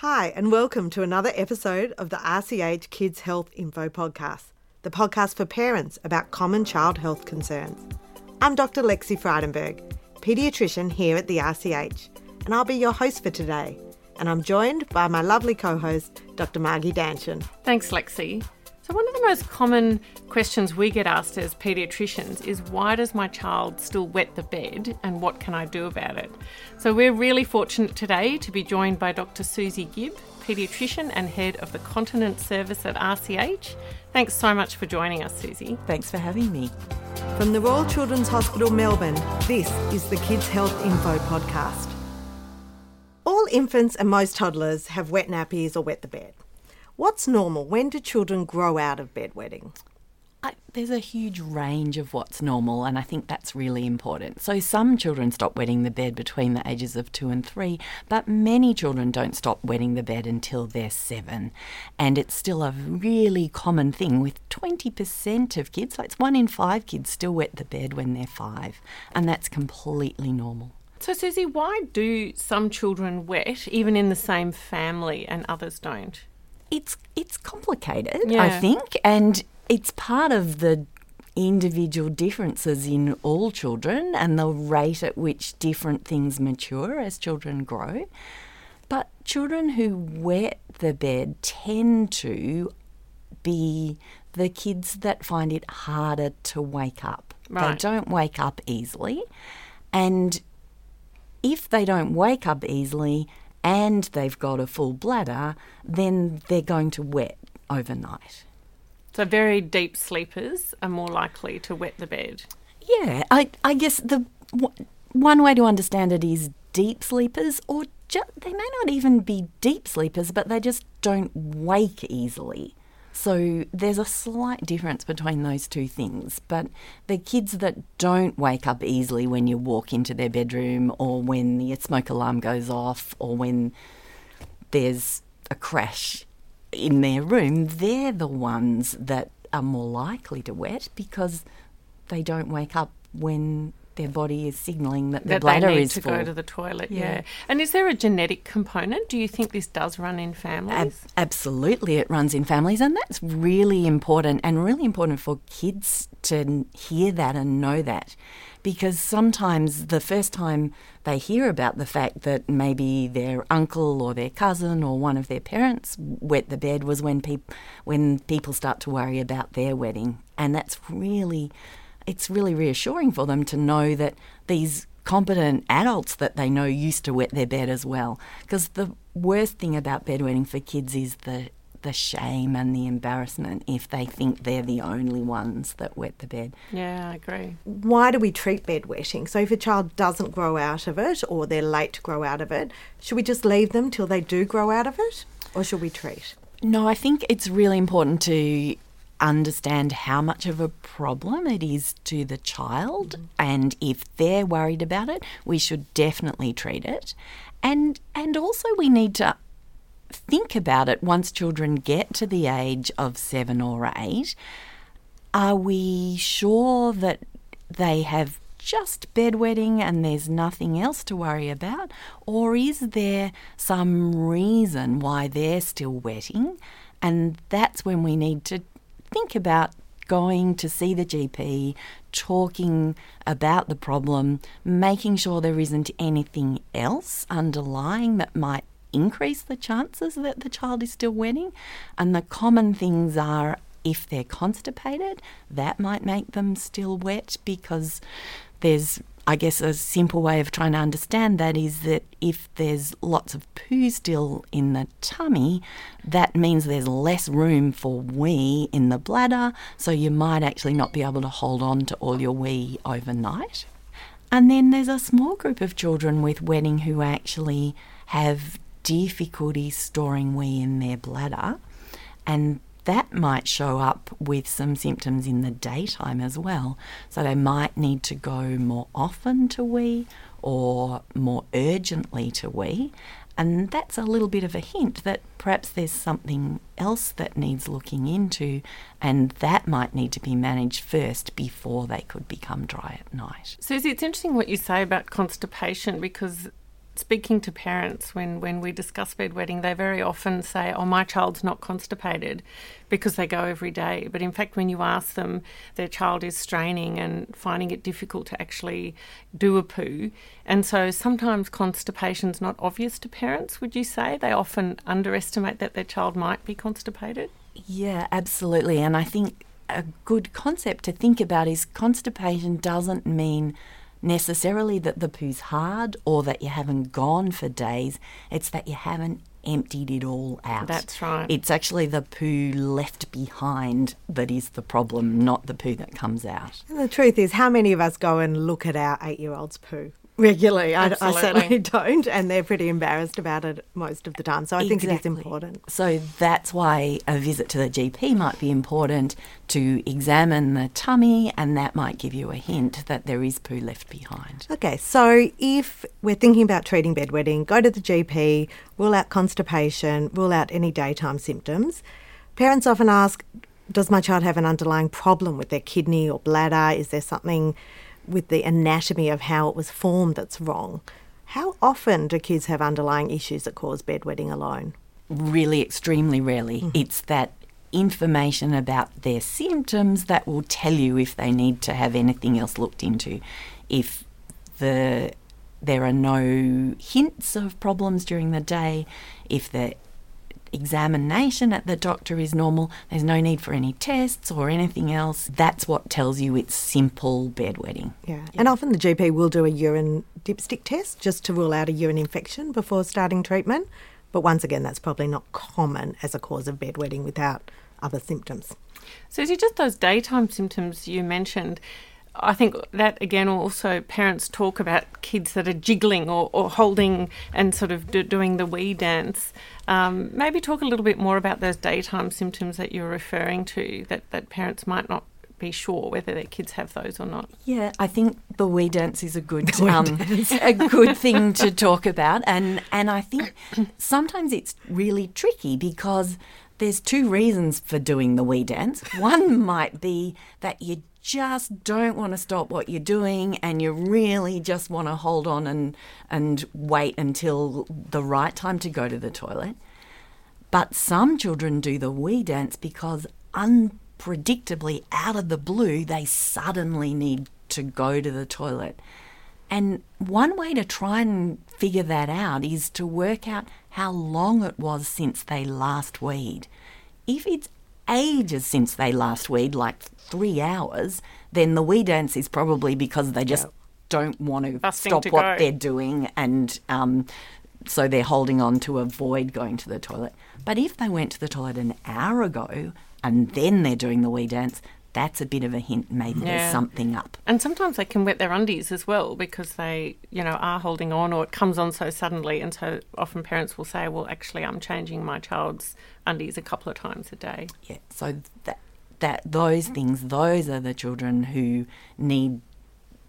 Hi, and welcome to another episode of the RCH Kids Health Info Podcast, the podcast for parents about common child health concerns. I'm Dr. Lexi Frydenberg, paediatrician here at the RCH, and I'll be your host for today. And I'm joined by my lovely co host, Dr. Margie Danchin. Thanks, Lexi. So, one of the most common questions we get asked as paediatricians is why does my child still wet the bed and what can I do about it? So, we're really fortunate today to be joined by Dr. Susie Gibb, paediatrician and head of the Continence Service at RCH. Thanks so much for joining us, Susie. Thanks for having me. From the Royal Children's Hospital, Melbourne, this is the Kids Health Info Podcast. All infants and most toddlers have wet nappies or wet the bed. What's normal? When do children grow out of bedwetting? I, there's a huge range of what's normal, and I think that's really important. So, some children stop wetting the bed between the ages of two and three, but many children don't stop wetting the bed until they're seven. And it's still a really common thing with 20% of kids, so it's one in five kids still wet the bed when they're five, and that's completely normal. So, Susie, why do some children wet even in the same family and others don't? It's it's complicated, yeah. I think, and it's part of the individual differences in all children and the rate at which different things mature as children grow. But children who wet the bed tend to be the kids that find it harder to wake up. Right. They don't wake up easily. And if they don't wake up easily, and they've got a full bladder, then they're going to wet overnight. So, very deep sleepers are more likely to wet the bed. Yeah, I, I guess the one way to understand it is deep sleepers, or ju- they may not even be deep sleepers, but they just don't wake easily. So there's a slight difference between those two things. But the kids that don't wake up easily when you walk into their bedroom or when the smoke alarm goes off or when there's a crash in their room, they're the ones that are more likely to wet because they don't wake up when their body is signalling that their that bladder they need is to full. go to the toilet. Yeah. yeah. And is there a genetic component? Do you think this does run in families? Ab- absolutely, it runs in families, and that's really important and really important for kids to hear that and know that. Because sometimes the first time they hear about the fact that maybe their uncle or their cousin or one of their parents wet the bed was when people when people start to worry about their wedding, and that's really it's really reassuring for them to know that these competent adults that they know used to wet their bed as well. Because the worst thing about bedwetting for kids is the the shame and the embarrassment if they think they're the only ones that wet the bed. Yeah, I agree. Why do we treat bedwetting? So if a child doesn't grow out of it or they're late to grow out of it, should we just leave them till they do grow out of it or should we treat? No, I think it's really important to understand how much of a problem it is to the child mm-hmm. and if they're worried about it we should definitely treat it and and also we need to think about it once children get to the age of 7 or 8 are we sure that they have just bedwetting and there's nothing else to worry about? Or is there some reason why they're still wetting? And that's when we need to think about going to see the GP, talking about the problem, making sure there isn't anything else underlying that might increase the chances that the child is still wetting. And the common things are if they're constipated, that might make them still wet because there's I guess a simple way of trying to understand that is that if there's lots of poo still in the tummy, that means there's less room for wee in the bladder, so you might actually not be able to hold on to all your wee overnight. And then there's a small group of children with wetting who actually have difficulty storing wee in their bladder, and that might show up with some symptoms in the daytime as well. So they might need to go more often to wee or more urgently to wee. And that's a little bit of a hint that perhaps there's something else that needs looking into, and that might need to be managed first before they could become dry at night. Susie, it's interesting what you say about constipation because speaking to parents when, when we discuss bedwetting, they very often say, Oh, my child's not constipated because they go every day. But in fact, when you ask them, their child is straining and finding it difficult to actually do a poo. And so sometimes constipation's not obvious to parents, would you say? They often underestimate that their child might be constipated. Yeah, absolutely. And I think a good concept to think about is constipation doesn't mean necessarily that the poo's hard or that you haven't gone for days. It's that you haven't emptied it all out. That's right. It's actually the poo left behind that is the problem, not the poo that comes out. And the truth is, how many of us go and look at our eight year old's poo? Regularly. I, I, certainly don't, and they're pretty embarrassed about it most of the time. So I exactly. think it is important. So that's why a visit to the GP might be important to examine the tummy, and that might give you a hint that there is poo left behind. Okay, so if we're thinking about treating bedwetting, go to the GP, rule out constipation, rule out any daytime symptoms. Parents often ask, does my child have an underlying problem with their kidney or bladder? Is there something with the anatomy of how it was formed that's wrong. How often do kids have underlying issues that cause bedwetting alone? Really, extremely rarely. Mm. It's that information about their symptoms that will tell you if they need to have anything else looked into. If the there are no hints of problems during the day, if the examination at the doctor is normal, there's no need for any tests or anything else. That's what tells you it's simple bedwetting. Yeah. yeah. And often the GP will do a urine dipstick test just to rule out a urine infection before starting treatment. But once again, that's probably not common as a cause of bedwetting without other symptoms. So, is it just those daytime symptoms you mentioned? I think that again also parents talk about kids that are jiggling or, or holding and sort of do, doing the wee dance. Um, maybe talk a little bit more about those daytime symptoms that you're referring to that, that parents might not be sure whether their kids have those or not. Yeah, I think the wee dance is a good um, a good thing to talk about, and and I think sometimes it's really tricky because there's two reasons for doing the wee dance. One might be that you just don't want to stop what you're doing and you really just want to hold on and and wait until the right time to go to the toilet. But some children do the wee dance because unpredictably out of the blue they suddenly need to go to the toilet. And one way to try and figure that out is to work out how long it was since they last weed. If it's ages since they last weed, like three hours, then the wee dance is probably because they just yeah. don't want to Busting stop to what go. they're doing and um, so they're holding on to avoid going to the toilet. But if they went to the toilet an hour ago and then they're doing the wee dance, that's a bit of a hint maybe yeah. there's something up. And sometimes they can wet their undies as well because they, you know, are holding on or it comes on so suddenly and so often parents will say, Well actually I'm changing my child's undies a couple of times a day. Yeah. So that that those things, those are the children who need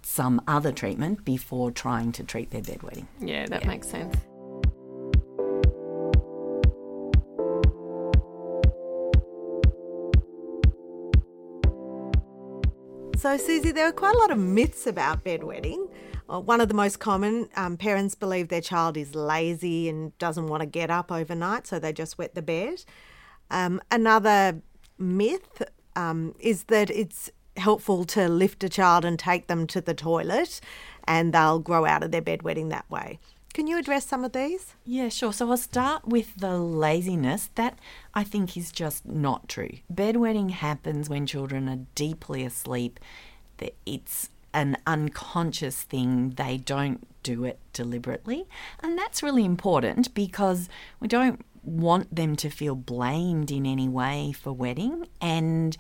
some other treatment before trying to treat their bedwetting. Yeah, that yeah. makes sense. So, Susie, there are quite a lot of myths about bedwetting. Uh, one of the most common, um, parents believe their child is lazy and doesn't want to get up overnight, so they just wet the bed. Um, another myth um, is that it's helpful to lift a child and take them to the toilet and they'll grow out of their bedwetting that way. Can you address some of these? Yeah, sure. So I'll start with the laziness. That I think is just not true. Bedwetting happens when children are deeply asleep. It's an unconscious thing. They don't do it deliberately. And that's really important because we don't want them to feel blamed in any way for wetting and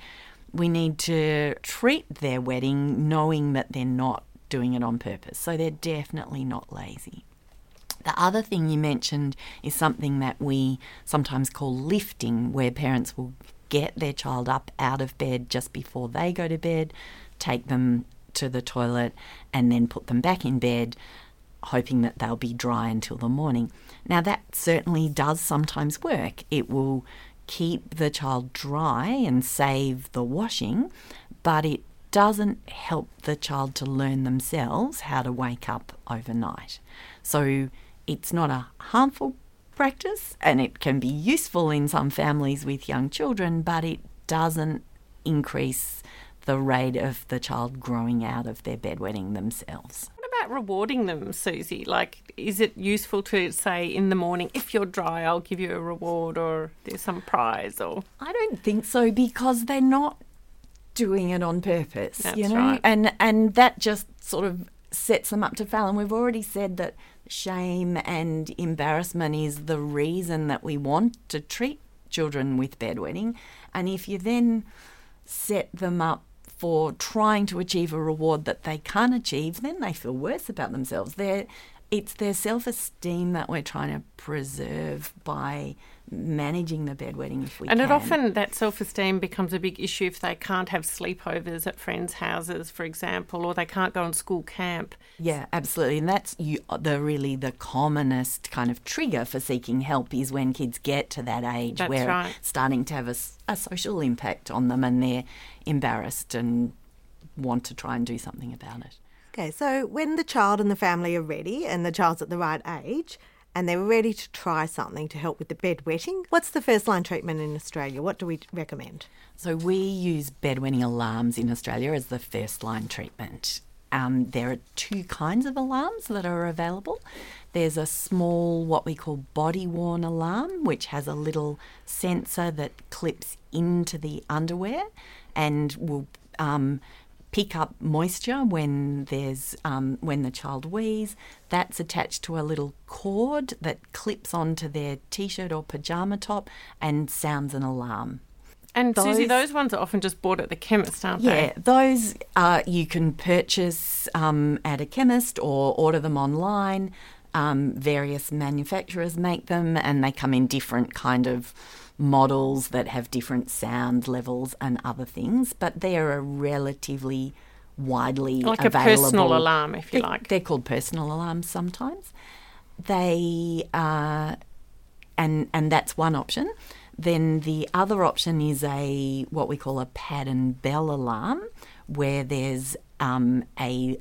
we need to treat their wetting knowing that they're not doing it on purpose. So they're definitely not lazy. The other thing you mentioned is something that we sometimes call lifting, where parents will get their child up out of bed just before they go to bed, take them to the toilet, and then put them back in bed hoping that they'll be dry until the morning. Now, that certainly does sometimes work. It will keep the child dry and save the washing, but it doesn't help the child to learn themselves how to wake up overnight. So, it's not a harmful practice and it can be useful in some families with young children, but it doesn't increase the rate of the child growing out of their bedwetting themselves. What about rewarding them, Susie? Like, is it useful to say in the morning, if you're dry, I'll give you a reward or there's some prize or. I don't think so because they're not doing it on purpose, That's you know? right. And and that just sort of sets them up to fail. And we've already said that shame and embarrassment is the reason that we want to treat children with bedwetting. And if you then set them up for trying to achieve a reward that they can't achieve, then they feel worse about themselves. They're, it's their self esteem that we're trying to preserve by managing the bedwetting if we And can. it often, that self esteem becomes a big issue if they can't have sleepovers at friends' houses, for example, or they can't go on school camp. Yeah, absolutely, and that's you, the really the commonest kind of trigger for seeking help is when kids get to that age That's where right. it's starting to have a social impact on them, and they're embarrassed and want to try and do something about it. Okay, so when the child and the family are ready and the child's at the right age and they're ready to try something to help with the bedwetting, what's the first line treatment in Australia? What do we recommend? So we use bedwetting alarms in Australia as the first line treatment. Um, there are two kinds of alarms that are available. There's a small, what we call body worn alarm, which has a little sensor that clips into the underwear and will um, pick up moisture when there's um, when the child wheezes. That's attached to a little cord that clips onto their t-shirt or pajama top and sounds an alarm. And Susie, Those- those ones are often just bought at the chemist, aren't Yeah, they? those uh, you can purchase um, at a chemist or order them online. Um, various manufacturers make them, and they come in different kind of models that have different sound levels and other things. But they're a relatively widely Like a available. personal alarm, if you They're- like. They're called personal alarms sometimes. They are, and and that's one option. Then the other option is a what we call a pad and bell alarm, where there's um, a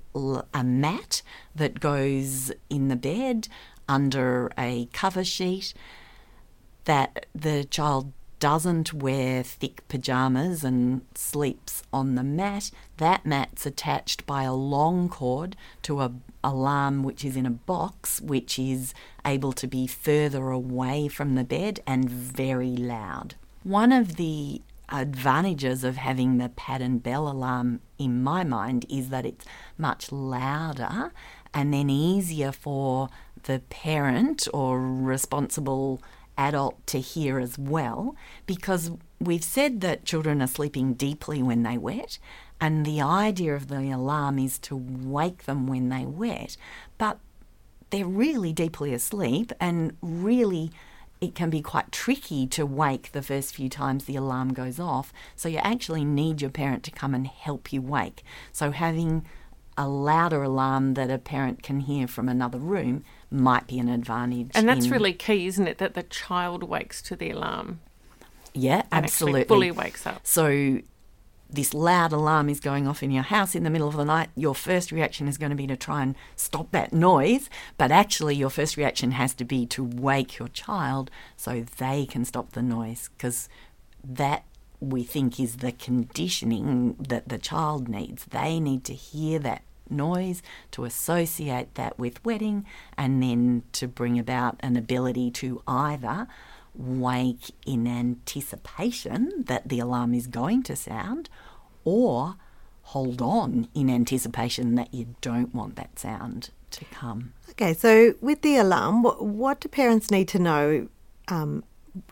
a mat that goes in the bed under a cover sheet that the child doesn't wear thick pajamas and sleeps on the mat, that mat's attached by a long cord to a alarm which is in a box which is able to be further away from the bed and very loud. One of the advantages of having the pad and bell alarm in my mind is that it's much louder and then easier for the parent or responsible adult to hear as well because we've said that children are sleeping deeply when they wet and the idea of the alarm is to wake them when they wet but they're really deeply asleep and really it can be quite tricky to wake the first few times the alarm goes off so you actually need your parent to come and help you wake. So having a louder alarm that a parent can hear from another room might be an advantage And that's in- really key, isn't it? That the child wakes to the alarm yeah absolutely fully wakes up. So this loud alarm is going off in your house in the middle of the night. Your first reaction is going to be to try and stop that noise, but actually your first reaction has to be to wake your child so they can stop the noise because that we think is the conditioning that the child needs. They need to hear that noise to associate that with wetting and then to bring about an ability to either wake in anticipation that the alarm is going to sound or hold on in anticipation that you don't want that sound to come. Okay, so with the alarm, what, what do parents need to know um,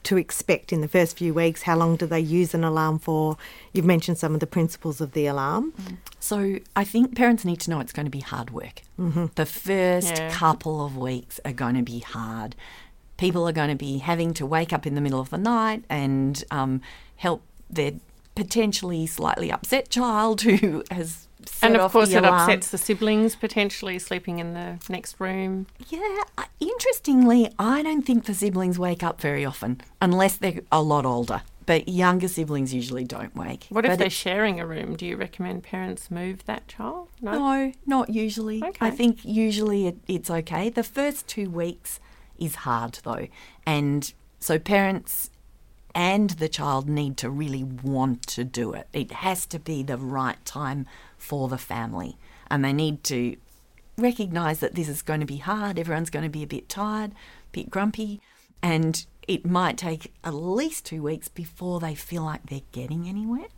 to expect in the first few weeks? How long do they use an alarm for? You've mentioned some of the principles of the alarm. So I think parents need to know it's going to be hard work. Mm-hmm. The first Yeah. couple of weeks are going to be hard. People are going to be having to wake up in the middle of the night and um, help their potentially slightly upset child who has set And of course, it alarm. upsets the siblings potentially sleeping in the next room. Yeah, interestingly, I don't think the siblings wake up very often unless they're a lot older. but younger siblings usually don't wake. What if But they're it- sharing a room? Do you recommend parents move that child? No, not usually. I think usually it, it's okay. The first two weeks is hard though. And so parents and the child need to really want to do it. It has to be the right time for the family. And they need to recognize that this is going to be hard. Everyone's going to be a bit tired, a bit grumpy. And it might take at least two weeks before they feel like they're getting anywhere.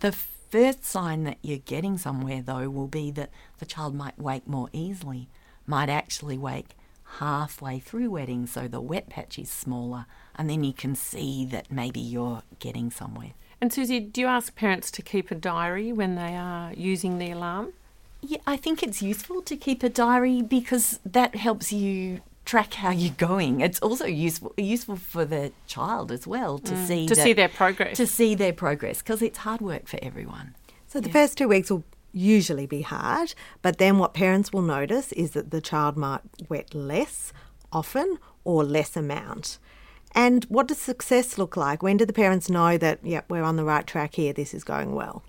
The first sign that you're getting somewhere, though, will be that the child might wake more easily, might actually wake halfway through wetting, so the wet patch is smaller, and then you can see that maybe you're getting somewhere. And Susie, do you ask parents to keep a diary when they are using the alarm? Yeah, I think it's useful to keep a diary because that helps you track how you're going. It's also useful useful for the child as well to mm. see to that- see their progress. to see their progress because it's hard work for everyone. So the first two weeks will usually be hard, but then what parents will notice is that the child might wet less often or less amount. And what does success look like? When do the parents know that, yep, we're on the right track here, this is going well?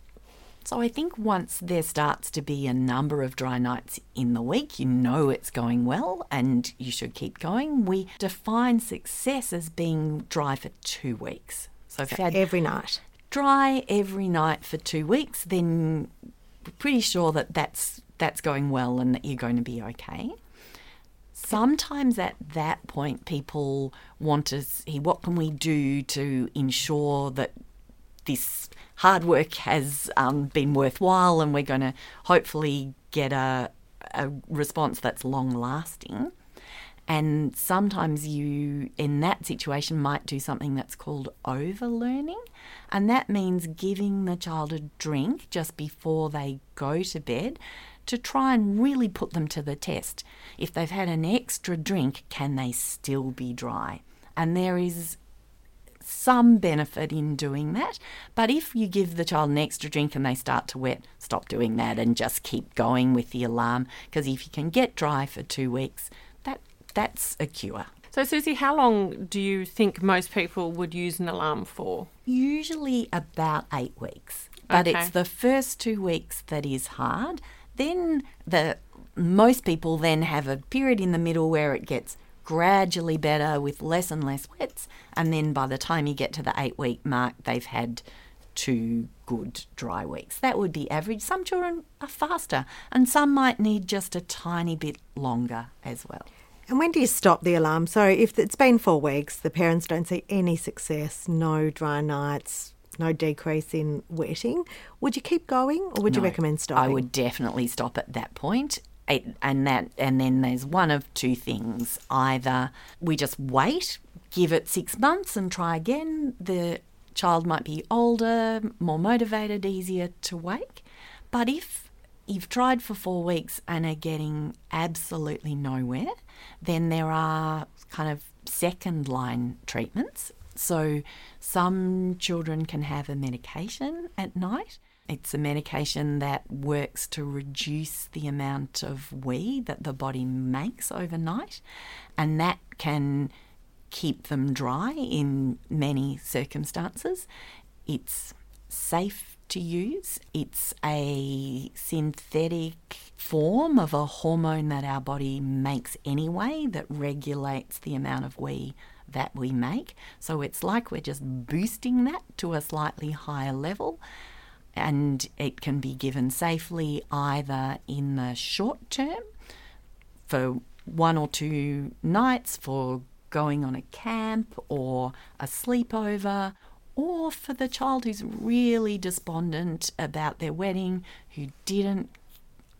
So I think once there starts to be a number of dry nights in the week, you know it's going well and you should keep going. We define success as being dry for two weeks. So had Every night. dry every night for two weeks, then pretty sure that that's that's going well and that you're going to be okay. Sometimes at that point, people want to see what can we do to ensure that this hard work has um, been worthwhile and we're going to hopefully get a, a response that's long lasting. And sometimes you, in that situation, might do something that's called overlearning. And that means giving the child a drink just before they go to bed to try and really put them to the test. If they've had an extra drink, can they still be dry? And there is some benefit in doing that. But if you give the child an extra drink and they start to wet, stop doing that and just keep going with the alarm. Because if you can get dry for two weeks, that's a cure. so, Susie, how long do you think most people would use an alarm for? Usually about eight weeks. But Okay. it's the first two weeks that is hard. Then the most people then have a period in the middle where it gets gradually better with less and less wets, and then by the time you get to the eight week mark, they've had two good dry weeks. That would be average. Some children are faster, and some might need just a tiny bit longer as well. And when do you stop the alarm? So if it's been four weeks, the parents don't see any success, no dry nights, no decrease in wetting, would you keep going or would you recommend stopping? I would definitely stop at that point. It, and that and then there's one of two things. Either we just wait, give it six months and try again. The child might be older, more motivated, easier to wake. But if you've tried for four weeks and are getting absolutely nowhere, then there are kind of second line treatments. So some children can have a medication at night. It's a medication that works to reduce the amount of wee that the body makes overnight, and that can keep them dry in many circumstances. It's safe to use. It's a synthetic form of a hormone that our body makes anyway that regulates the amount of wee that we make. So it's like we're just boosting that to a slightly higher level. And it can be given safely either in the short term for one or two nights for going on a camp or a sleepover, or for the child who's really despondent about their wedding, who didn't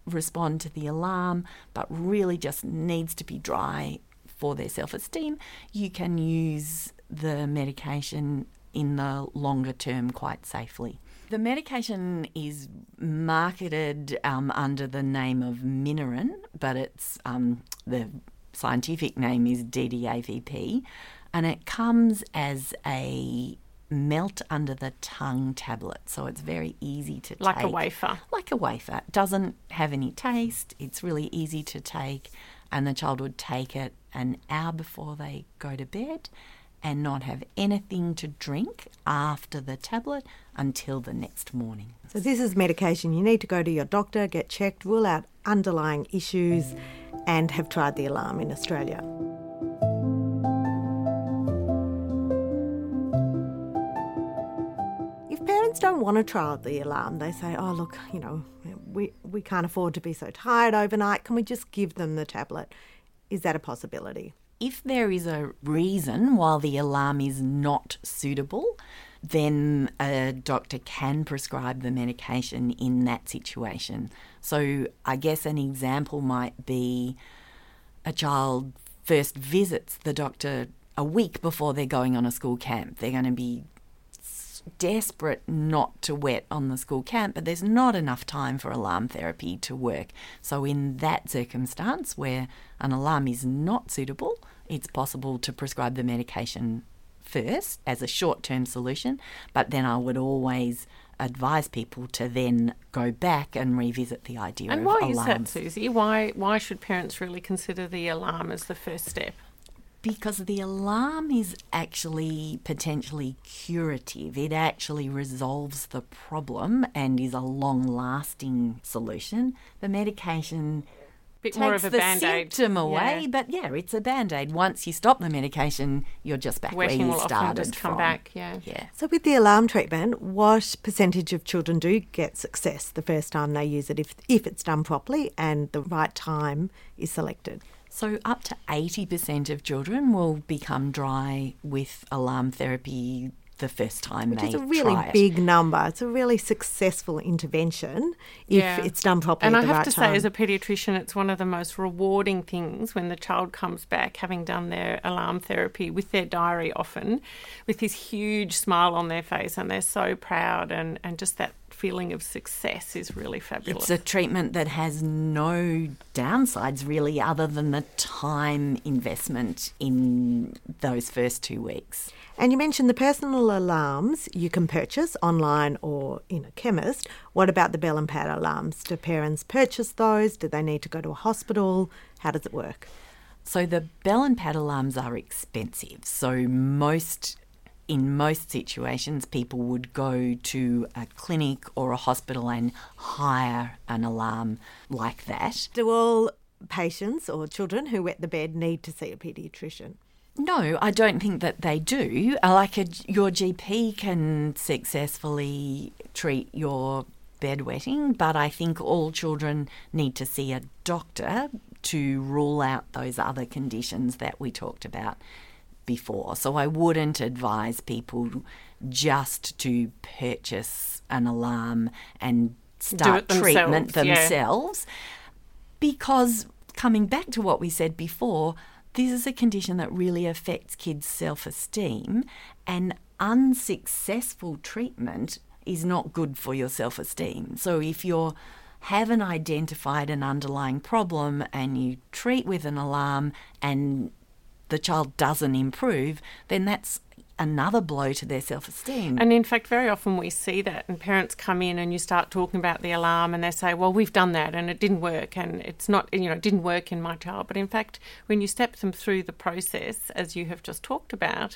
respond to the alarm but really just needs to be dry for their self esteem, you can use the medication in the longer term quite safely. The medication is marketed um, under the name of Minirin, but it's um, the scientific name is DDAVP, and it comes as a melt under the tongue tablet, so it's very easy to take. Like a wafer. Like a wafer. It doesn't have any taste. It's really easy to take, and the child would take it an hour before they go to bed, and not have anything to drink after the tablet until the next morning. So, this is medication. You need to go to your doctor, get checked, rule out underlying issues, and have tried the alarm in Australia. Don't want to trial the alarm, they say, oh, look, you know, we, we can't afford to be so tired overnight. Can we just give them the tablet? Is that a possibility? If there is a reason why the alarm is not suitable, then a doctor can prescribe the medication in that situation. So, I guess an example might be a child first visits the doctor a week before they're going on a school camp. They're going to be desperate not to wet on the school camp, but there's not enough time for alarm therapy to work. So, in that circumstance where an alarm is not suitable, it's possible to prescribe the medication first as a short term solution, but then I would always advise people to then go back and revisit the idea and of why is that, Susie? Why why should parents really consider the alarm as the first step? Because the alarm is actually potentially curative. It actually resolves the problem and is a long lasting solution. The medication Bit takes more of a the band aid. symptom away, but yeah, it's a band aid. Once you stop the medication, you're just back Wetting where you will often started just come from. back. Yeah. Yeah. So, with the alarm treatment, what percentage of children do get success the first time they use it if, if it's done properly and the right time is selected? So, up to 80% of children will become dry with alarm therapy the first time Which they is a really it. big number. It's a really successful intervention if Yeah. it's done properly And at I the have right to time. say, as a paediatrician, it's one of the most rewarding things when the child comes back, having done their alarm therapy with their diary often, with this huge smile on their face, and they're so proud, and, and just that feeling of success is really fabulous. It's a treatment that has no downsides really, other than the time investment in those first two weeks. And you mentioned the personal alarms you can purchase online or in a chemist. What about the bell and pad alarms? Do parents purchase those? Do they need to go to a hospital? How does it work? So the bell and pad alarms are expensive. So most in most situations people would go to a clinic or a hospital and hire an alarm like that. Do all patients or children who wet the bed need to see a paediatrician? No, I don't think that they do. Uh, Like a, your GP can successfully treat your bedwetting, but I think all children need to see a doctor to rule out those other conditions that we talked about before. So I wouldn't advise people just to purchase an alarm and start it treatment themselves, yeah. themselves because coming back to what we said before, this is a condition that really affects kids' self esteem, and unsuccessful treatment is not good for your self esteem. So if you haven't identified an underlying problem and you treat with an alarm and the child doesn't improve, then that's another blow to their self esteem. And in fact, very often we see that, and parents come in and you start talking about the alarm, and they say, "Well, we've done that, and it didn't work, and it's not, you know, it didn't work in my child." But in fact, when you step them through the process, as you have just talked about,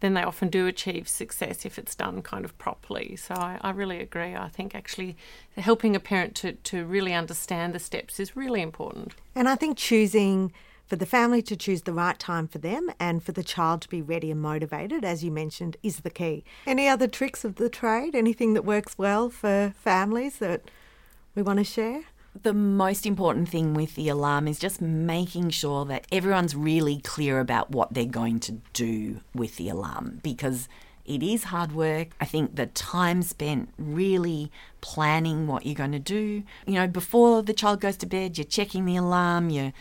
then they often do achieve success if it's done kind of properly. So I, I really agree. I think actually helping a parent to, to really understand the steps is really important. And I think choosing for the family to choose the right time for them and for the child to be ready and motivated, as you mentioned, is the key. Any other tricks of the trade? Anything that works well for families that we want to share? the most important thing with the alarm is just making sure that everyone's really clear about what they're going to do with the alarm because it is hard work. I think the time spent really planning what you're going to do. You know, before the child goes to bed, you're checking the alarm, you're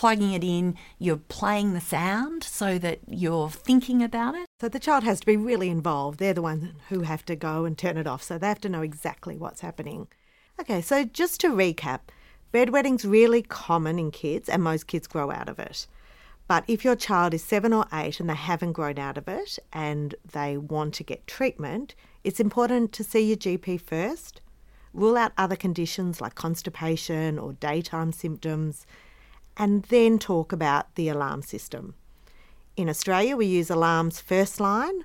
plugging it in, you're playing the sound so that you're thinking about it. So the child has to be really involved. They're the ones who have to go and turn it off, so they have to know exactly what's happening. Okay, so just to recap, bedwetting's really common in kids and most kids grow out of it. But if your child is seven or eight and they haven't grown out of it and they want to get treatment, it's important to see your GP first, rule out other conditions like constipation or daytime symptoms, and then talk about the alarm system. In Australia, we use alarms first line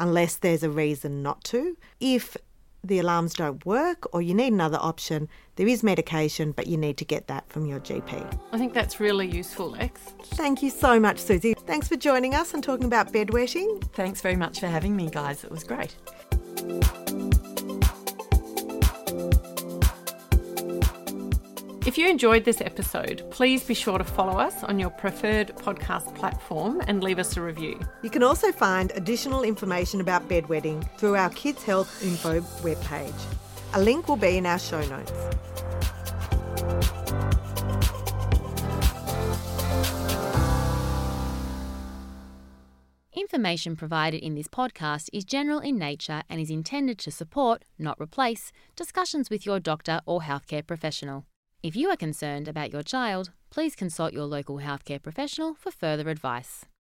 unless there's a reason not to. If the alarms don't work or you need another option, there is medication, but you need to get that from your GP. I think that's really useful, Lex. Thank you so much, Susie. Thanks for joining us and talking about bedwetting. Thanks very much for having me, guys. It was great. If you enjoyed this episode, please be sure to follow us on your preferred podcast platform and leave us a review. You can also find additional information about bedwetting through our Kids Health Info webpage. A link will be in our show notes. Information provided in this podcast is general in nature and is intended to support, not replace, discussions with your doctor or healthcare professional. If you are concerned about your child, please consult your local healthcare professional for further advice.